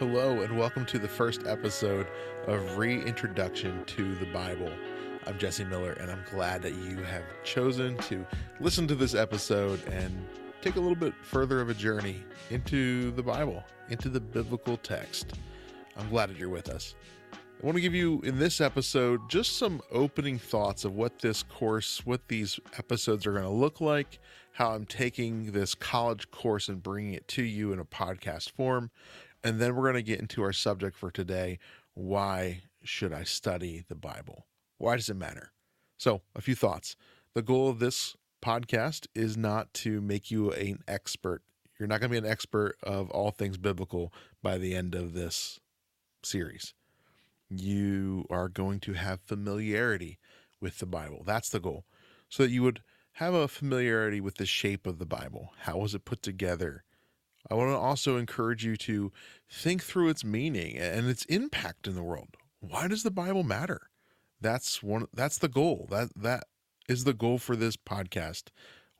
Hello, and welcome to the first episode of Reintroduction to the Bible. I'm Jesse Miller, and I'm glad that you have chosen to listen to this episode and take a little bit further of a journey into the Bible, into the biblical text. I'm glad that you're with us. I want to give you in this episode just some opening thoughts of what this course, what these episodes are going to look like, how I'm taking this college course and bringing it to you in a podcast form. And then we're going to get into our subject for today why should I study the Bible? Why does it matter? So, a few thoughts. The goal of this podcast is not to make you an expert. You're not going to be an expert of all things biblical by the end of this series you are going to have familiarity with the Bible. That's the goal. So that you would have a familiarity with the shape of the Bible. How was it put together? I want to also encourage you to think through its meaning and its impact in the world. Why does the Bible matter? That's one that's the goal. That that is the goal for this podcast.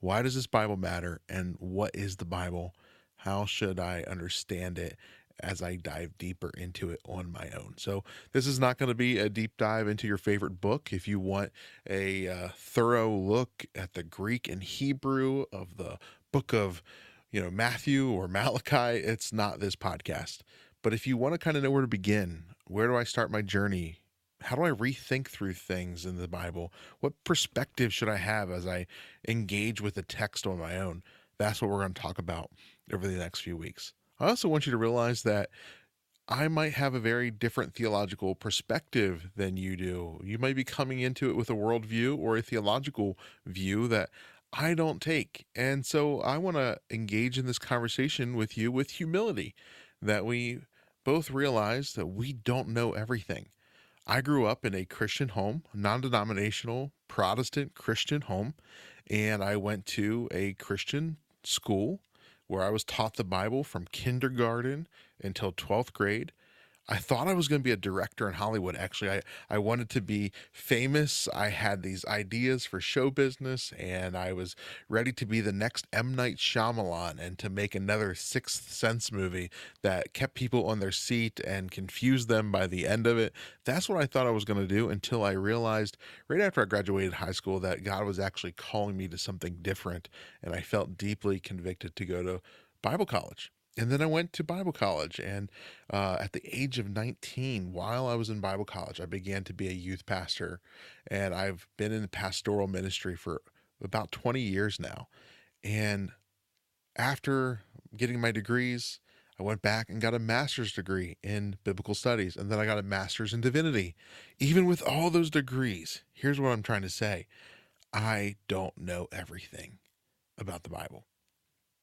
Why does this Bible matter and what is the Bible? How should I understand it as I dive deeper into it on my own. So, this is not going to be a deep dive into your favorite book. If you want a uh, thorough look at the Greek and Hebrew of the book of, you know, Matthew or Malachi, it's not this podcast. But if you want to kind of know where to begin, where do I start my journey? How do I rethink through things in the Bible? What perspective should I have as I engage with the text on my own? That's what we're going to talk about over the next few weeks. I also want you to realize that I might have a very different theological perspective than you do. You might be coming into it with a worldview or a theological view that I don't take. And so I want to engage in this conversation with you with humility that we both realize that we don't know everything. I grew up in a Christian home, non denominational Protestant Christian home, and I went to a Christian school where I was taught the Bible from kindergarten until 12th grade. I thought I was going to be a director in Hollywood. Actually, I, I wanted to be famous. I had these ideas for show business, and I was ready to be the next M. Night Shyamalan and to make another Sixth Sense movie that kept people on their seat and confused them by the end of it. That's what I thought I was going to do until I realized right after I graduated high school that God was actually calling me to something different, and I felt deeply convicted to go to Bible college and then I went to Bible college. And uh, at the age of 19, while I was in Bible college, I began to be a youth pastor. And I've been in pastoral ministry for about 20 years now. And after getting my degrees, I went back and got a master's degree in biblical studies. And then I got a master's in divinity. Even with all those degrees, here's what I'm trying to say I don't know everything about the Bible.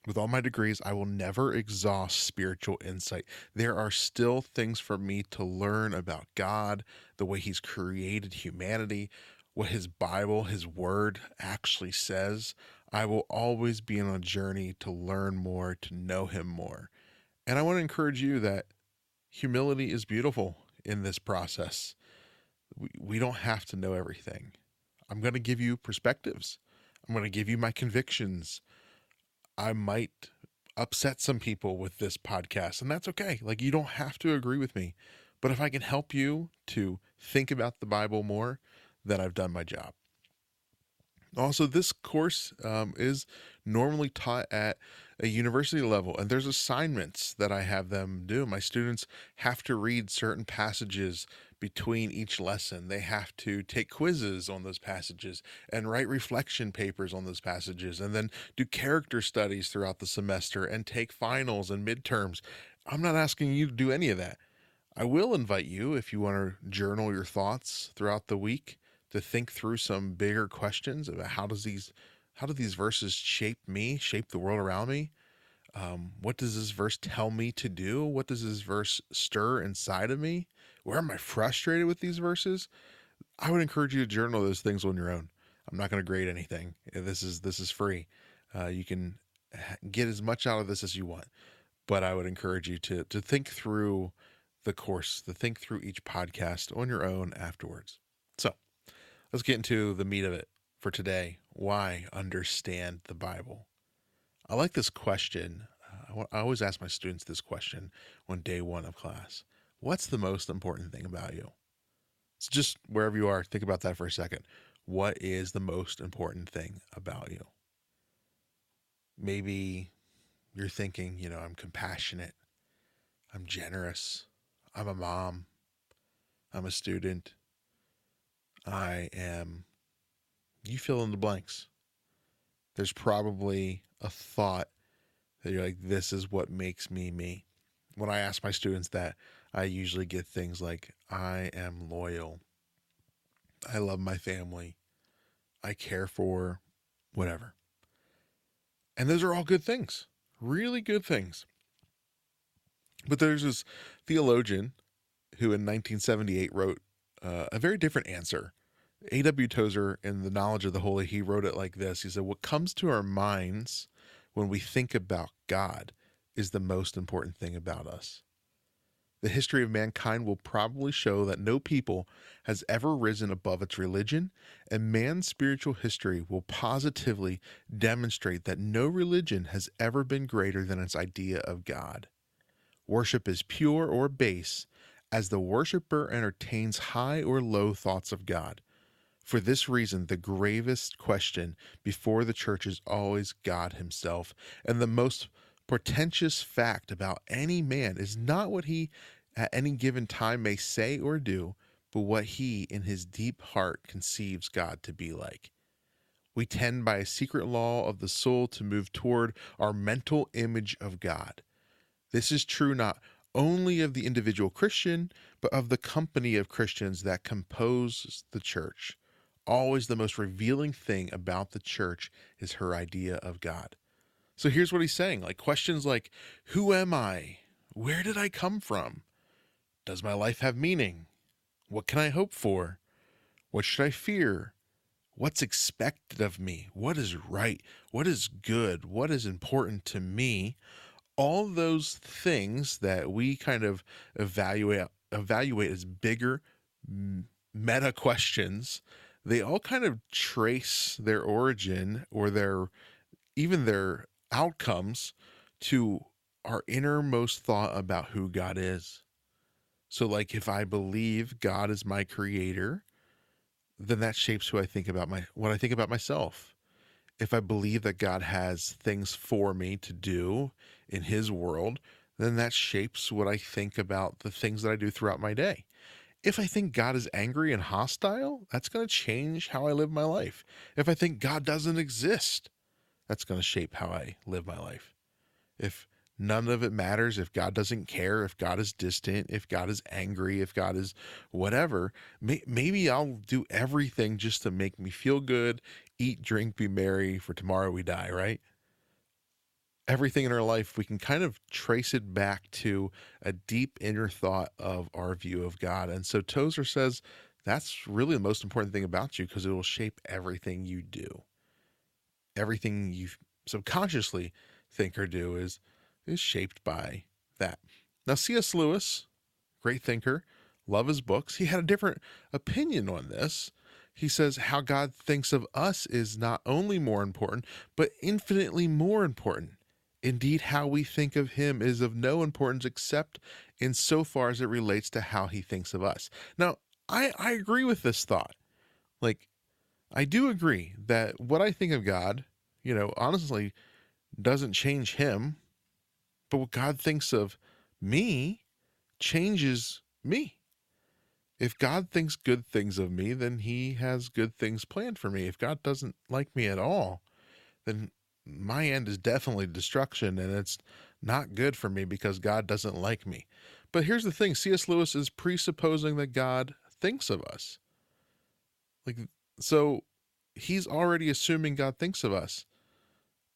With all my degrees, I will never exhaust spiritual insight. There are still things for me to learn about God, the way He's created humanity, what His Bible, His Word actually says. I will always be on a journey to learn more, to know Him more. And I want to encourage you that humility is beautiful in this process. We, we don't have to know everything. I'm going to give you perspectives, I'm going to give you my convictions. I might upset some people with this podcast, and that's okay. Like, you don't have to agree with me. But if I can help you to think about the Bible more, then I've done my job. Also, this course um, is normally taught at a university level, and there's assignments that I have them do. My students have to read certain passages between each lesson. They have to take quizzes on those passages and write reflection papers on those passages, and then do character studies throughout the semester and take finals and midterms. I'm not asking you to do any of that. I will invite you, if you want to journal your thoughts throughout the week, to think through some bigger questions about how does these how do these verses shape me, shape the world around me? Um, what does this verse tell me to do? What does this verse stir inside of me? Where am I frustrated with these verses? I would encourage you to journal those things on your own. I'm not going to grade anything. This is this is free. Uh, you can get as much out of this as you want, but I would encourage you to to think through the course, to think through each podcast on your own afterwards. So, let's get into the meat of it for today. Why understand the Bible? I like this question. Uh, I always ask my students this question on day one of class What's the most important thing about you? So just wherever you are, think about that for a second. What is the most important thing about you? Maybe you're thinking, you know, I'm compassionate, I'm generous, I'm a mom, I'm a student, I am, you fill in the blanks. There's probably a thought that you're like, this is what makes me me. When I ask my students that, I usually get things like, I am loyal. I love my family. I care for whatever. And those are all good things, really good things. But there's this theologian who in 1978 wrote uh, a very different answer. A.W. Tozer, in The Knowledge of the Holy, he wrote it like this He said, What comes to our minds when we think about God is the most important thing about us. The history of mankind will probably show that no people has ever risen above its religion, and man's spiritual history will positively demonstrate that no religion has ever been greater than its idea of God. Worship is pure or base as the worshiper entertains high or low thoughts of God. For this reason, the gravest question before the church is always God Himself, and the most portentous fact about any man is not what he at any given time may say or do, but what he in his deep heart conceives God to be like. We tend by a secret law of the soul to move toward our mental image of God. This is true not only of the individual Christian, but of the company of Christians that compose the church. Always the most revealing thing about the church is her idea of God. So here's what he's saying like questions like, Who am I? Where did I come from? Does my life have meaning? What can I hope for? What should I fear? What's expected of me? What is right? What is good? What is important to me? All those things that we kind of evaluate evaluate as bigger meta questions, they all kind of trace their origin or their even their outcomes to our innermost thought about who God is. So, like, if I believe God is my creator, then that shapes who I think about my what I think about myself. If I believe that God has things for me to do in His world, then that shapes what I think about the things that I do throughout my day. If I think God is angry and hostile, that's going to change how I live my life. If I think God doesn't exist, that's going to shape how I live my life. If none of it matters, if God doesn't care, if God is distant, if God is angry, if God is whatever, may, maybe I'll do everything just to make me feel good, eat, drink, be merry, for tomorrow we die, right? Everything in our life, we can kind of trace it back to a deep inner thought of our view of God. And so Tozer says that's really the most important thing about you because it will shape everything you do everything you subconsciously think or do is is shaped by that. Now C.S. Lewis, great thinker, love his books. He had a different opinion on this. He says how God thinks of us is not only more important, but infinitely more important. Indeed, how we think of him is of no importance except in so far as it relates to how he thinks of us. Now, I, I agree with this thought. Like, I do agree that what I think of God, you know, honestly doesn't change him, but what God thinks of me changes me. If God thinks good things of me, then he has good things planned for me. If God doesn't like me at all, then my end is definitely destruction and it's not good for me because God doesn't like me. But here's the thing C.S. Lewis is presupposing that God thinks of us. Like so he's already assuming God thinks of us.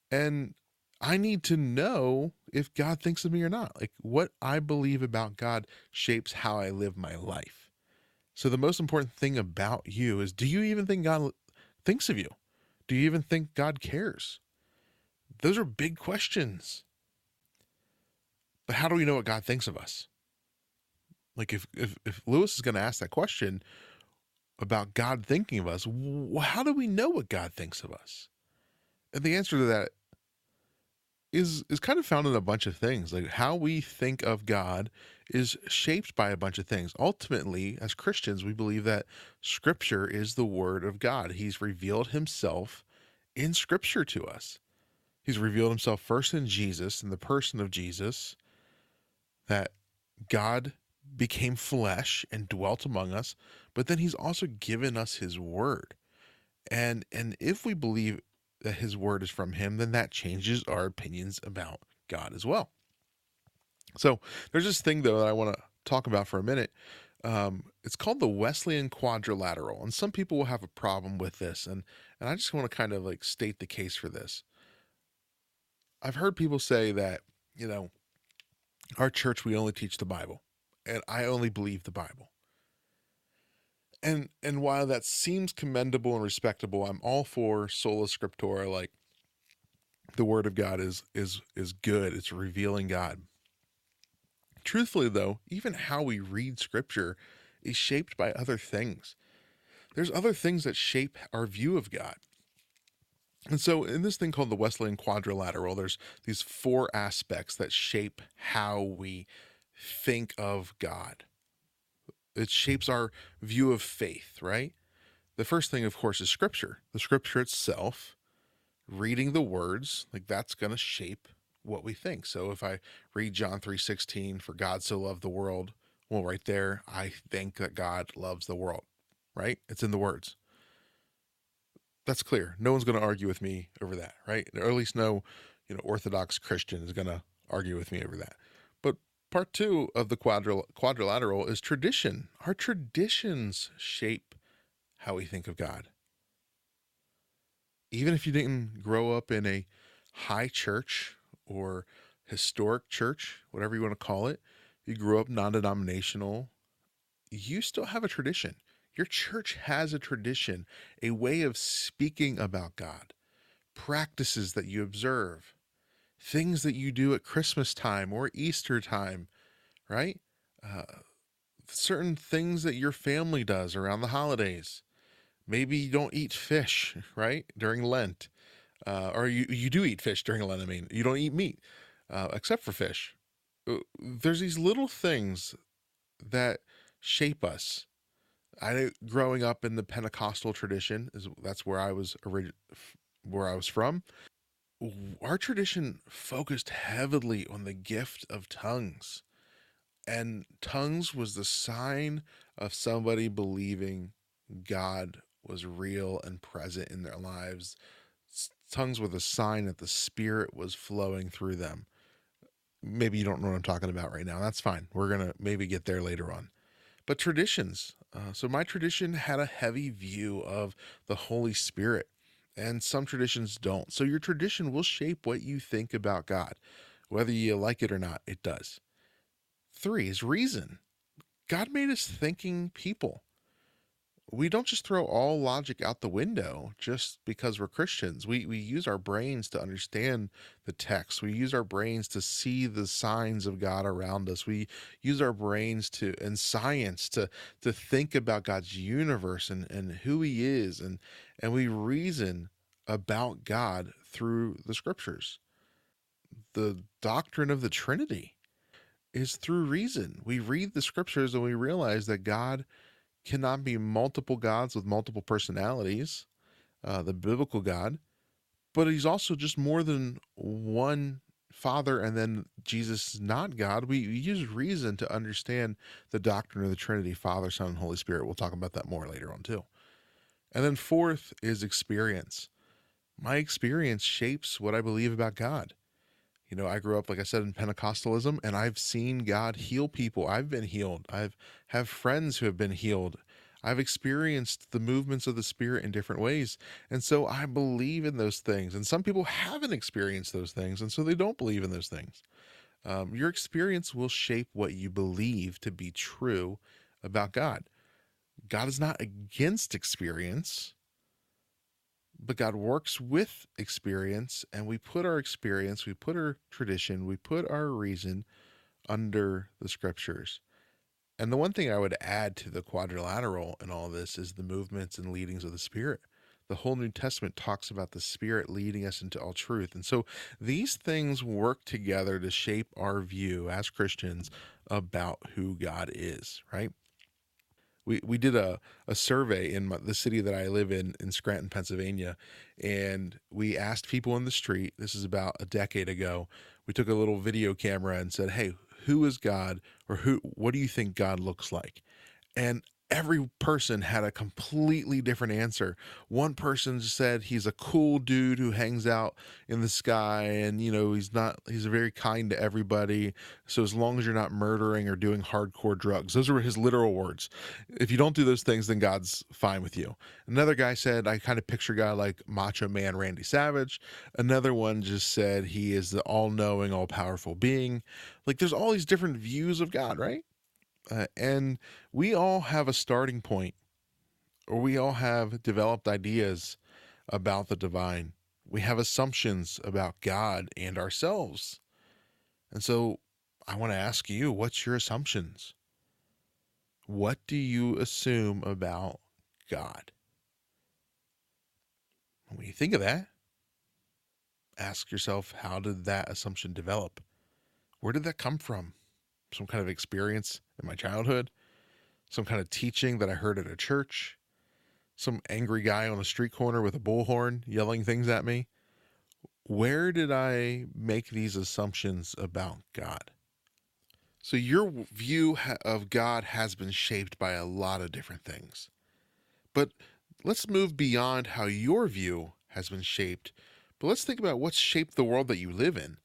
And I need to know if God thinks of me or not. Like what I believe about God shapes how I live my life. So the most important thing about you is do you even think God thinks of you? Do you even think God cares? Those are big questions. But how do we know what God thinks of us? Like if if, if Lewis is going to ask that question, about God thinking of us, how do we know what God thinks of us? And the answer to that is is kind of found in a bunch of things. Like how we think of God is shaped by a bunch of things. Ultimately, as Christians, we believe that scripture is the word of God. He's revealed himself in scripture to us. He's revealed himself first in Jesus, in the person of Jesus, that God became flesh and dwelt among us, but then he's also given us his word. And and if we believe that his word is from him, then that changes our opinions about God as well. So there's this thing though that I want to talk about for a minute. Um, it's called the Wesleyan quadrilateral, and some people will have a problem with this, and and I just want to kind of like state the case for this. I've heard people say that you know our church we only teach the Bible, and I only believe the Bible. And and while that seems commendable and respectable, I'm all for sola scriptura, like the word of God is is is good. It's revealing God. Truthfully, though, even how we read scripture is shaped by other things. There's other things that shape our view of God. And so, in this thing called the Wesleyan quadrilateral, there's these four aspects that shape how we think of God. It shapes our view of faith, right? The first thing, of course, is scripture. The scripture itself, reading the words, like that's going to shape what we think. So if I read John 3:16 for God so loved the world, well right there I think that God loves the world, right? It's in the words. That's clear. No one's going to argue with me over that, right? Or at least no, you know, orthodox Christian is going to argue with me over that. Part 2 of the quadril- quadrilateral is tradition. Our traditions shape how we think of God. Even if you didn't grow up in a high church or historic church, whatever you want to call it, you grew up non denominational, you still have a tradition. Your church has a tradition, a way of speaking about God, practices that you observe, things that you do at Christmas time or Easter time, right? Uh, certain things that your family does around the holidays. Maybe you don't eat fish, right, during Lent uh, or you you do eat fish during Lent. I mean, you don't eat meat uh, except for fish. Uh, there's these little things that shape us. I growing up in the Pentecostal tradition is that's where I was orig- where I was from. Our tradition focused heavily on the gift of tongues. And tongues was the sign of somebody believing God was real and present in their lives tongues were the sign that the spirit was flowing through them. Maybe you don't know what I'm talking about right now. That's fine. We're going to maybe get there later on. But traditions. Uh, so my tradition had a heavy view of the Holy Spirit, and some traditions don't. So your tradition will shape what you think about God. Whether you like it or not, it does. Three is reason. God made us thinking people we don't just throw all logic out the window just because we're Christians. We we use our brains to understand the text. We use our brains to see the signs of God around us. We use our brains to and science to to think about God's universe and, and who he is and and we reason about God through the scriptures. The doctrine of the Trinity is through reason. We read the scriptures and we realize that God cannot be multiple gods with multiple personalities, uh, the biblical God, but he's also just more than one Father, and then Jesus is not God. We, use reason to understand the doctrine of the Trinity Father, Son, and Holy Spirit. We'll talk about that more later on, too. And then fourth is experience. My experience shapes what I believe about God. You know, I grew up, like I said, in Pentecostalism, and I've seen God heal people. I've been healed. I've have friends who have been healed. I've experienced the movements of the Spirit in different ways. And so I believe in those things. And some people haven't experienced those things, and so they don't believe in those things. Um, your experience will shape what you believe to be true about God. God is not against experience, but God works with experience, and we put our experience, we put our tradition, we put our reason under the scriptures. And the one thing I would add to the quadrilateral and all this is the movements and leadings of the Spirit. the whole New Testament talks about the Spirit leading us into all truth. And so these things work together to shape our view as Christians about who God is, right? We, we did a, a survey in my, the city that I live in, in Scranton, Pennsylvania, and we asked people in the street, this is about a decade ago, we took a little video camera and said, hey, who is God or who, what do you think God looks like? And every person had a completely different answer. One person said he's a cool dude who hangs out in the sky and you know he's not he's very kind to everybody. So as long as you're not murdering or doing hardcore drugs. Those were his literal words. If you don't do those things then God's fine with you. Another guy said I kind of picture a guy like Macho Man Randy Savage. Another one just said he is the all-knowing, all-powerful being. Like there's all these different views of God, right? Uh, and we all have a starting point, or we all have developed ideas about the divine. We have assumptions about God and ourselves. And so I want to ask you what's your assumptions? What do you assume about God? When you think of that, ask yourself how did that assumption develop? Where did that come from? Some kind of experience in my childhood, some kind of teaching that I heard at a church, some angry guy on a street corner with a bullhorn yelling things at me. Where did I make these assumptions about God? So, your view of God has been shaped by a lot of different things. But let's move beyond how your view has been shaped. But let's think about what's shaped the world that you live in.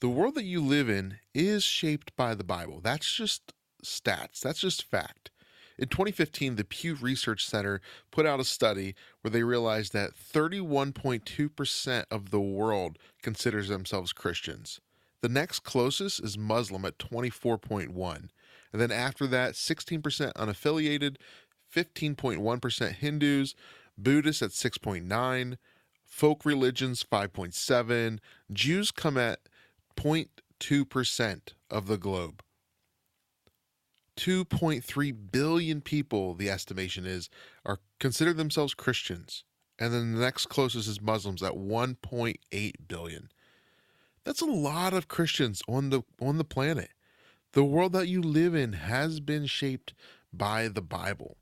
The world that you live in is shaped by the Bible. That's just stats. That's just fact. In 2015, the Pew Research Center put out a study where they realized that 31.2% of the world considers themselves Christians. The next closest is Muslim at 24.1. And then after that, 16% unaffiliated, 15.1% Hindus, Buddhists at 6.9, folk religions 5.7, Jews come at 0.2% of the globe. 2.3 billion people, the estimation is, are consider themselves Christians. And then the next closest is Muslims at 1.8 billion. That's a lot of Christians on the on the planet. The world that you live in has been shaped by the Bible.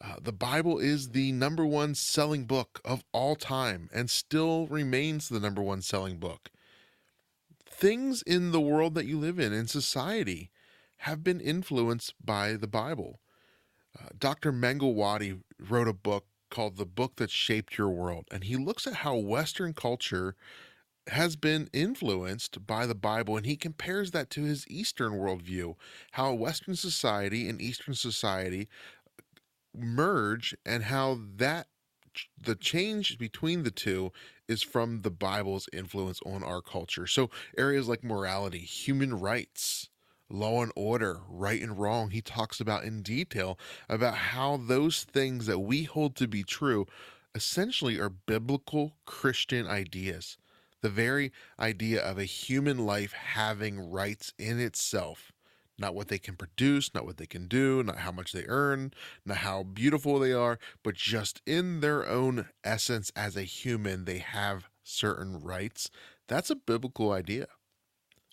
Uh, the Bible is the number one selling book of all time and still remains the number one selling book. Things in the world that you live in, in society, have been influenced by the Bible. Uh, Dr. Mangalwadi wrote a book called The Book That Shaped Your World, and he looks at how Western culture has been influenced by the Bible, and he compares that to his Eastern worldview, how Western society and Eastern society merge, and how that the change between the two is from the Bible's influence on our culture. So areas like morality, human rights, law and order, right and wrong. He talks about in detail about how those things that we hold to be true essentially are biblical Christian ideas. The very idea of a human life having rights in itself. Not what they can produce, not what they can do, not how much they earn, not how beautiful they are, but just in their own essence as a human, they have certain rights. That's a biblical idea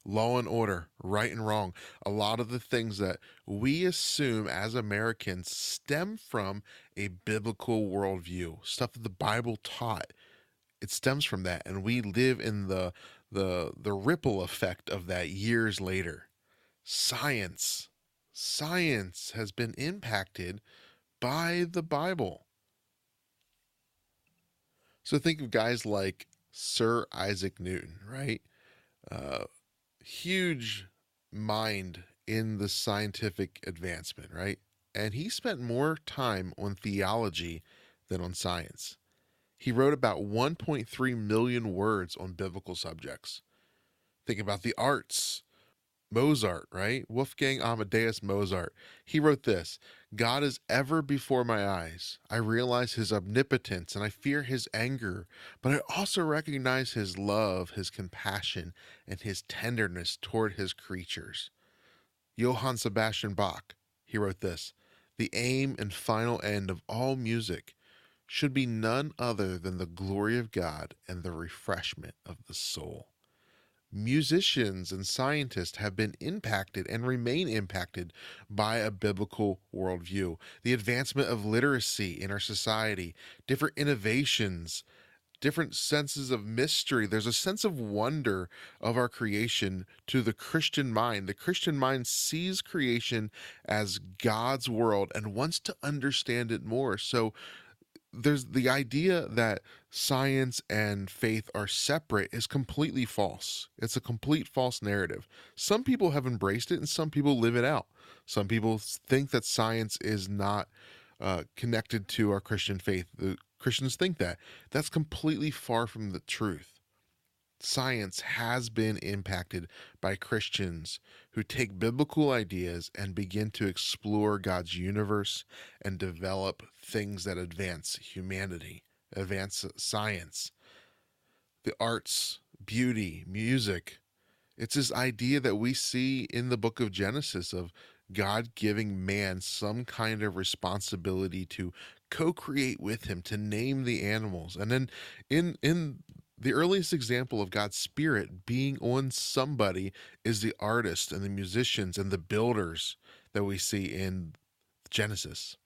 law and order, right and wrong. A lot of the things that we assume as Americans stem from a biblical worldview, stuff that the Bible taught. It stems from that, and we live in the the the ripple effect of that years later. Science, science has been impacted by the Bible. So think of guys like Sir Isaac Newton, right? Uh, huge mind in the scientific advancement, right? And he spent more time on theology than on science. He wrote about 1.3 million words on biblical subjects. Think about the arts. Mozart, right? Wolfgang Amadeus Mozart. He wrote this God is ever before my eyes. I realize his omnipotence and I fear his anger, but I also recognize his love, his compassion, and his tenderness toward his creatures. Johann Sebastian Bach. He wrote this The aim and final end of all music should be none other than the glory of God and the refreshment of the soul. Musicians and scientists have been impacted and remain impacted by a biblical worldview. The advancement of literacy in our society, different innovations, different senses of mystery. There's a sense of wonder of our creation to the Christian mind. The Christian mind sees creation as God's world and wants to understand it more. So there's the idea that science and faith are separate is completely false. It's a complete false narrative. Some people have embraced it and some people live it out. Some people think that science is not uh, connected to our Christian faith. The Christians think that. That's completely far from the truth. Science has been impacted by Christians who take biblical ideas and begin to explore God's universe and develop things that advance humanity, advance science, the arts, beauty, music. It's this idea that we see in the book of Genesis of God giving man some kind of responsibility to co-create with him to name the animals and then in in the earliest example of God's spirit being on somebody is the artists and the musicians and the builders that we see in Genesis.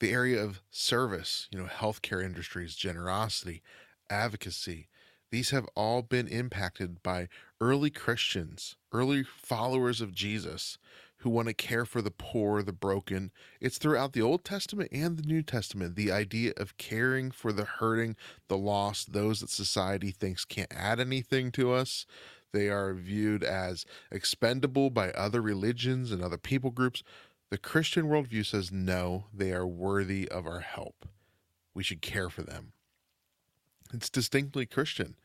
The area of service, you know, healthcare industries, generosity, advocacy, these have all been impacted by early Christians, early followers of Jesus who want to care for the poor, the broken. It's throughout the Old Testament and the New Testament the idea of caring for the hurting, the lost, those that society thinks can't add anything to us. They are viewed as expendable by other religions and other people groups. The Christian worldview says no, they are worthy of our help. We should care for them. It's distinctly Christian.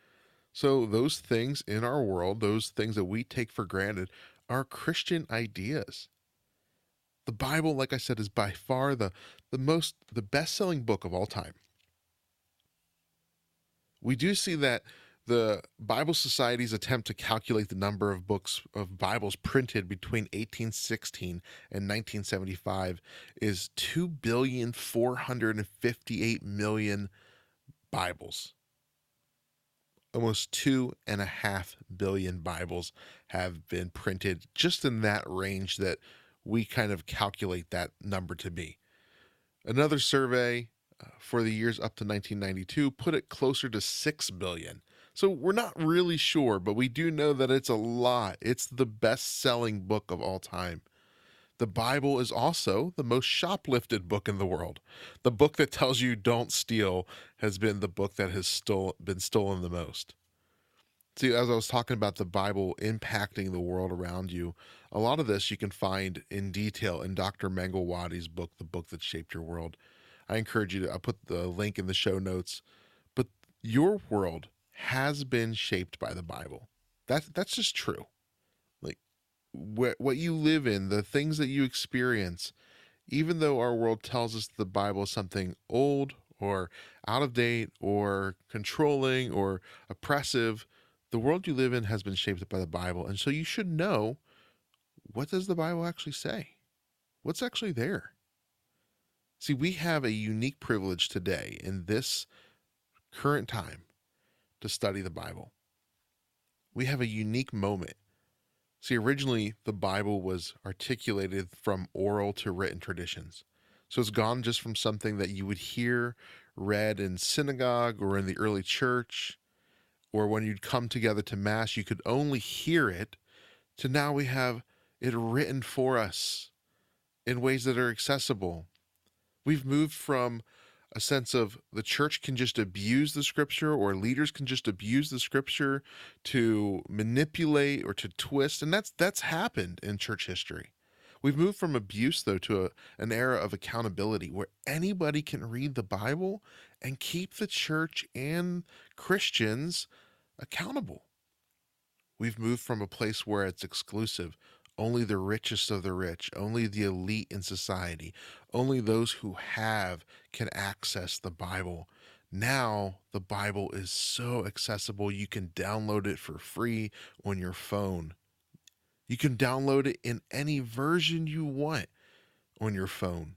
So, those things in our world, those things that we take for granted, are Christian ideas. The Bible, like I said, is by far the, the most, the best selling book of all time. We do see that the Bible Society's attempt to calculate the number of books of Bibles printed between 1816 and 1975 is 2 billion 458 million Bibles almost two and a half billion Bibles have been printed just in that range that we kind of calculate that number to be. Another survey uh, for the years up to 1992 put it closer to 6 billion. So we're not really sure, but we do know that it's a lot. It's the best selling book of all time. The Bible is also the most shoplifted book in the world. The book that tells you don't steal has been the book that has stole, been stolen the most. See, as I was talking about the Bible impacting the world around you, a lot of this you can find in detail in Dr. Mangalwadi's book, The Book That Shaped Your World. I encourage you to, I'll put the link in the show notes. But your world has been shaped by the Bible. That's that's just true what what you live in, the things that you experience, even though our world tells us the Bible is something old or out of date or controlling or oppressive, the world you live in has been shaped by the Bible. And so you should know what does the Bible actually say? What's actually there? See, we have a unique privilege today in this current time to study the Bible. We have a unique moment See, originally the Bible was articulated from oral to written traditions. So it's gone just from something that you would hear read in synagogue or in the early church, or when you'd come together to Mass, you could only hear it, to now we have it written for us in ways that are accessible. We've moved from a sense of the church can just abuse the scripture or leaders can just abuse the scripture to manipulate or to twist and that's that's happened in church history. We've moved from abuse though to a, an era of accountability where anybody can read the bible and keep the church and christians accountable. We've moved from a place where it's exclusive only the richest of the rich, only the elite in society, only those who have can access the Bible. Now, the Bible is so accessible, you can download it for free on your phone. You can download it in any version you want on your phone.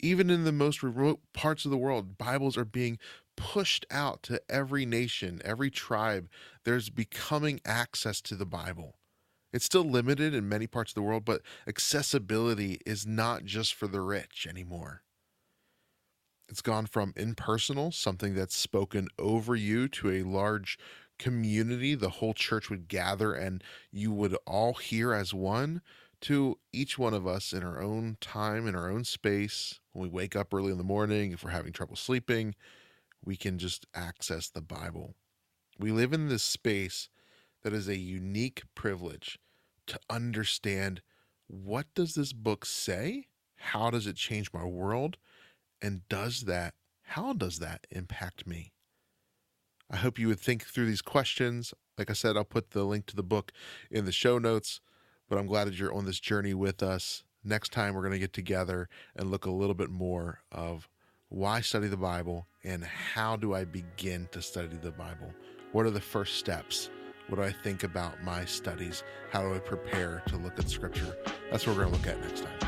Even in the most remote parts of the world, Bibles are being pushed out to every nation, every tribe. There's becoming access to the Bible. It's still limited in many parts of the world, but accessibility is not just for the rich anymore. It's gone from impersonal, something that's spoken over you, to a large community. The whole church would gather and you would all hear as one, to each one of us in our own time, in our own space. When we wake up early in the morning, if we're having trouble sleeping, we can just access the Bible. We live in this space that is a unique privilege to understand what does this book say? How does it change my world? And does that, how does that impact me? I hope you would think through these questions. Like I said, I'll put the link to the book in the show notes, but I'm glad that you're on this journey with us. Next time, we're going to get together and look a little bit more of why study the Bible and how do I begin to study the Bible? What are the first steps? What do I think about my studies? How do I prepare to look at Scripture? That's what we're going to look at next time.